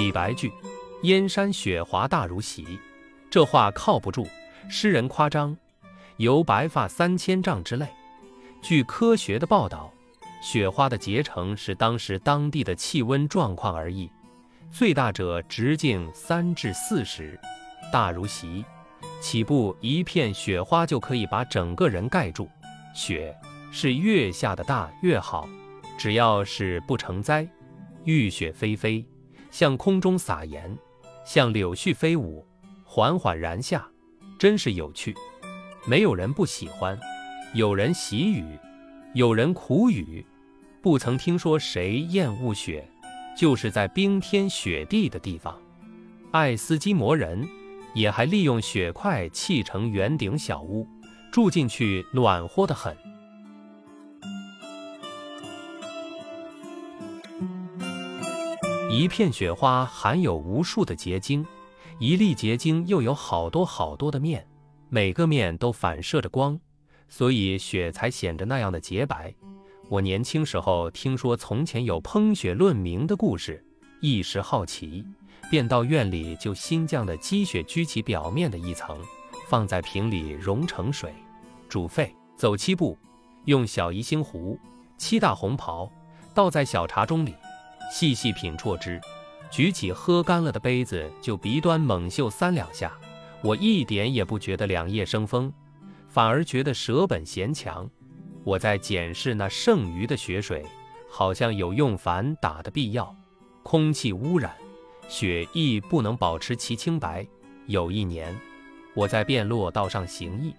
李白句：“燕山雪华大如席。”这话靠不住，诗人夸张，由白发三千丈之类。据科学的报道，雪花的结成是当时当地的气温状况而异，最大者直径三至四十，大如席。起步一片雪花就可以把整个人盖住。雪是越下的大越好，只要是不成灾。玉雪霏霏，向空中撒盐，像柳絮飞舞，缓缓然下，真是有趣。没有人不喜欢，有人喜雨，有人苦雨。不曾听说谁厌恶雪，就是在冰天雪地的地方。爱斯基摩人也还利用雪块砌成圆顶小屋，住进去暖和的很。一片雪花含有无数的结晶，一粒结晶又有好多好多的面，每个面都反射着光，所以雪才显得那样的洁白。我年轻时候听说从前有烹雪论名的故事，一时好奇，便到院里就新降的积雪居起表面的一层，放在瓶里融成水，煮沸，走七步，用小宜兴壶，七大红袍，倒在小茶盅里。细细品啜之，举起喝干了的杯子，就鼻端猛嗅三两下。我一点也不觉得两腋生风，反而觉得舌本嫌强。我在检视那剩余的雪水，好像有用矾打的必要。空气污染，雪亦不能保持其清白。有一年，我在汴洛道上行役，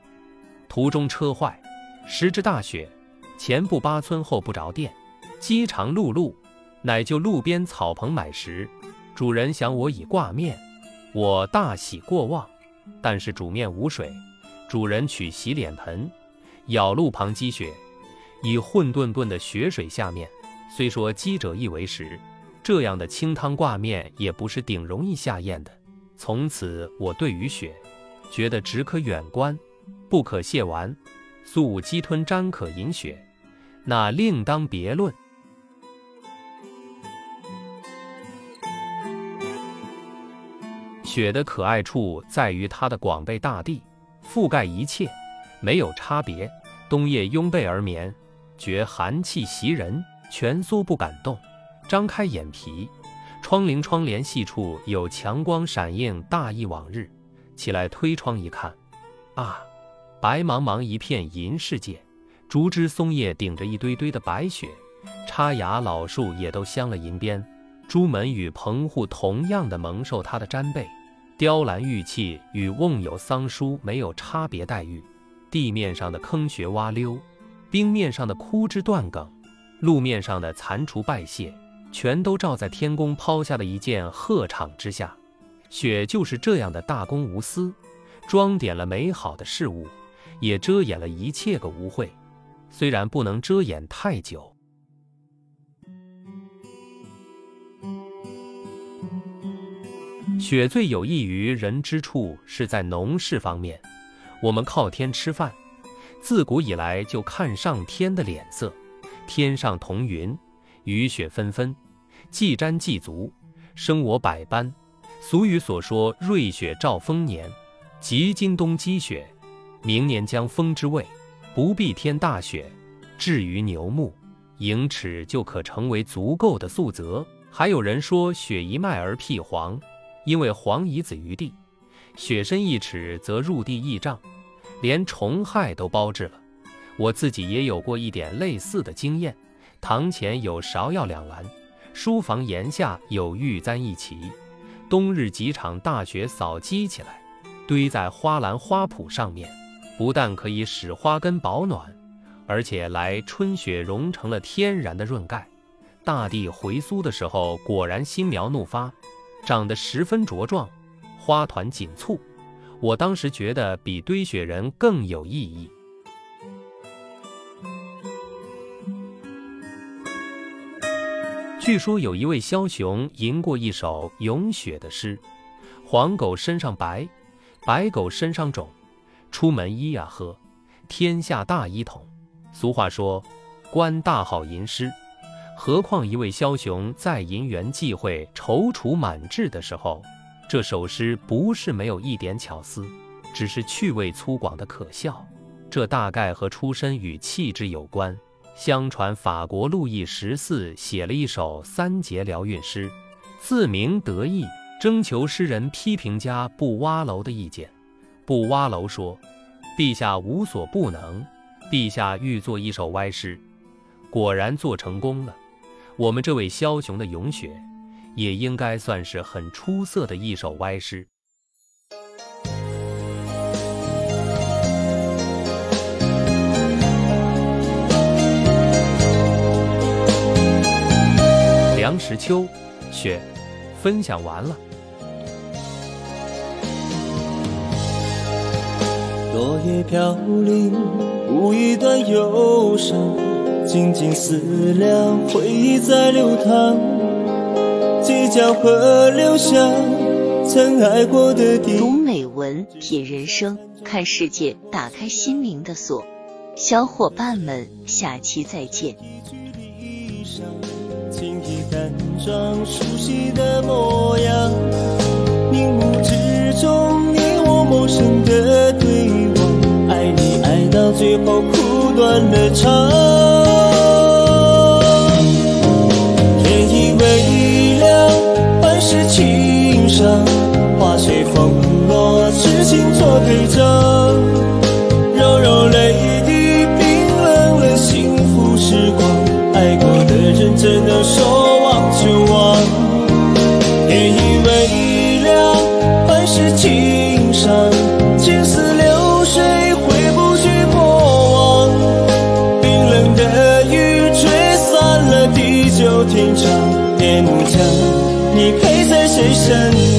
途中车坏，时值大雪，前不八村后不着店，饥肠辘辘。乃就路边草棚买食，主人想我已挂面，我大喜过望。但是煮面无水，主人取洗脸盆，舀路旁积雪，以混沌沌的雪水下面。虽说积者亦为食，这样的清汤挂面也不是顶容易下咽的。从此我对于雪，觉得只可远观，不可亵玩。素鸡吞沾可饮雪，那另当别论。雪的可爱处在于它的广被大地，覆盖一切，没有差别。冬夜拥被而眠，觉寒气袭人，蜷缩不敢动。张开眼皮，窗棂窗帘细处有强光闪映，大意往日。起来推窗一看，啊，白茫茫一片银世界，竹枝松叶顶着一堆堆的白雪，插芽老树也都镶了银边，朱门与棚户同样的蒙受它的毡被。雕栏玉砌与瓮有桑书没有差别待遇，地面上的坑穴洼溜，冰面上的枯枝断梗，路面上的残除败屑，全都照在天公抛下的一件鹤氅之下。雪就是这样的大公无私，装点了美好的事物，也遮掩了一切个污秽，虽然不能遮掩太久。雪最有益于人之处是在农事方面，我们靠天吃饭，自古以来就看上天的脸色。天上彤云，雨雪纷纷，既沾既足，生我百般。俗语所说“瑞雪兆丰年”，即今冬积雪，明年将丰之谓。不必天大雪，至于牛牧，盈尺就可成为足够的素泽。还有人说雪一脉而辟黄。因为黄夷子于地，雪深一尺则入地一丈，连虫害都包治了。我自己也有过一点类似的经验。堂前有芍药两篮，书房檐下有玉簪一齐。冬日几场大雪扫积起来，堆在花篮花圃上面，不但可以使花根保暖，而且来春雪融成了天然的润盖。大地回苏的时候，果然新苗怒发。长得十分茁壮，花团锦簇。我当时觉得比堆雪人更有意义。据说有一位枭雄吟过一首咏雪的诗：“黄狗身上白，白狗身上肿，出门咿呀呵，天下大一统。”俗话说：“官大好吟诗，何况一位枭雄在银元际会、踌躇满志的时候，这首诗不是没有一点巧思，只是趣味粗犷的可笑。这大概和出身与气质有关。相传法国路易十四写了一首三节辽韵诗，自鸣得意，征求诗人批评家布瓦楼的意见。布瓦楼说：“陛下无所不能，陛下欲作一首歪诗，果然做成功了。我们这位枭雄的咏雪，也应该算是很出色的一首歪诗。”梁实秋，雪，分享完了。落叶飘零，无一段忧伤，静静思量，回忆在流淌。几江河流下，曾爱过的地。读美文，品人生，看世界，打开心灵的锁。小伙伴们，下期再见。轻易淡妆，熟悉的模样。凝目之中，你我陌生的对望。爱你爱到最后，哭断了肠。痴情作陪着。柔柔泪滴，冰冷了幸福时光。爱过的人怎能说忘就忘？天已微凉，半世情伤，情似流水回不去过往。冰冷的雨吹散了地久天长，夜幕降，你陪在谁身旁？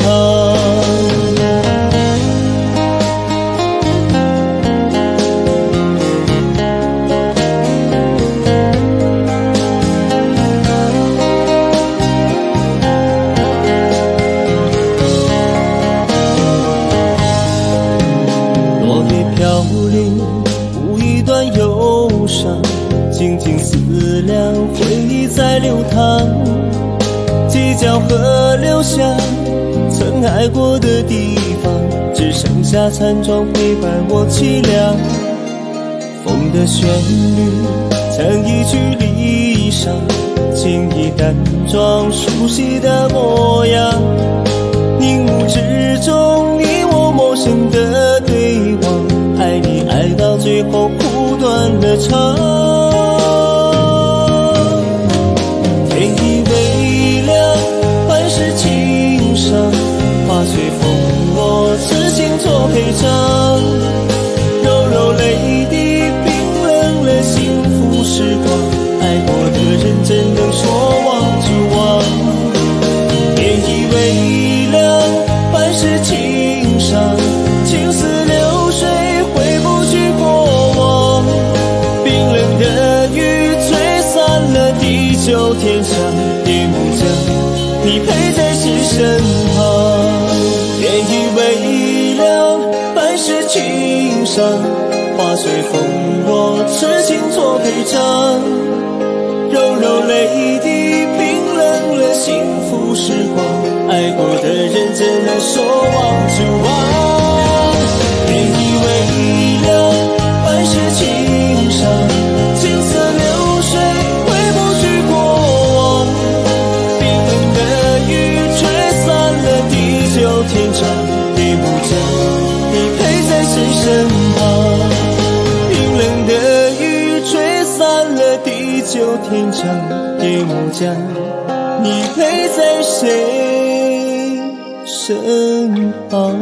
河流下，曾爱过的地方，只剩下残妆陪伴我凄凉。风的旋律，像一曲离殇，轻易淡妆，熟悉的模样。落，痴情作陪葬。柔柔泪滴，冰冷了幸福时光。爱过的人怎能说忘就忘？天已微凉，半世情伤。情似流水，回不去过往。冰冷的雨吹散了地久天长。夜幕降，你作陪葬。柔柔泪滴，冰冷了幸福时光。爱过的人怎能说忘就忘？天已微凉，半世情伤。天长，夜幕降，你陪在谁身旁？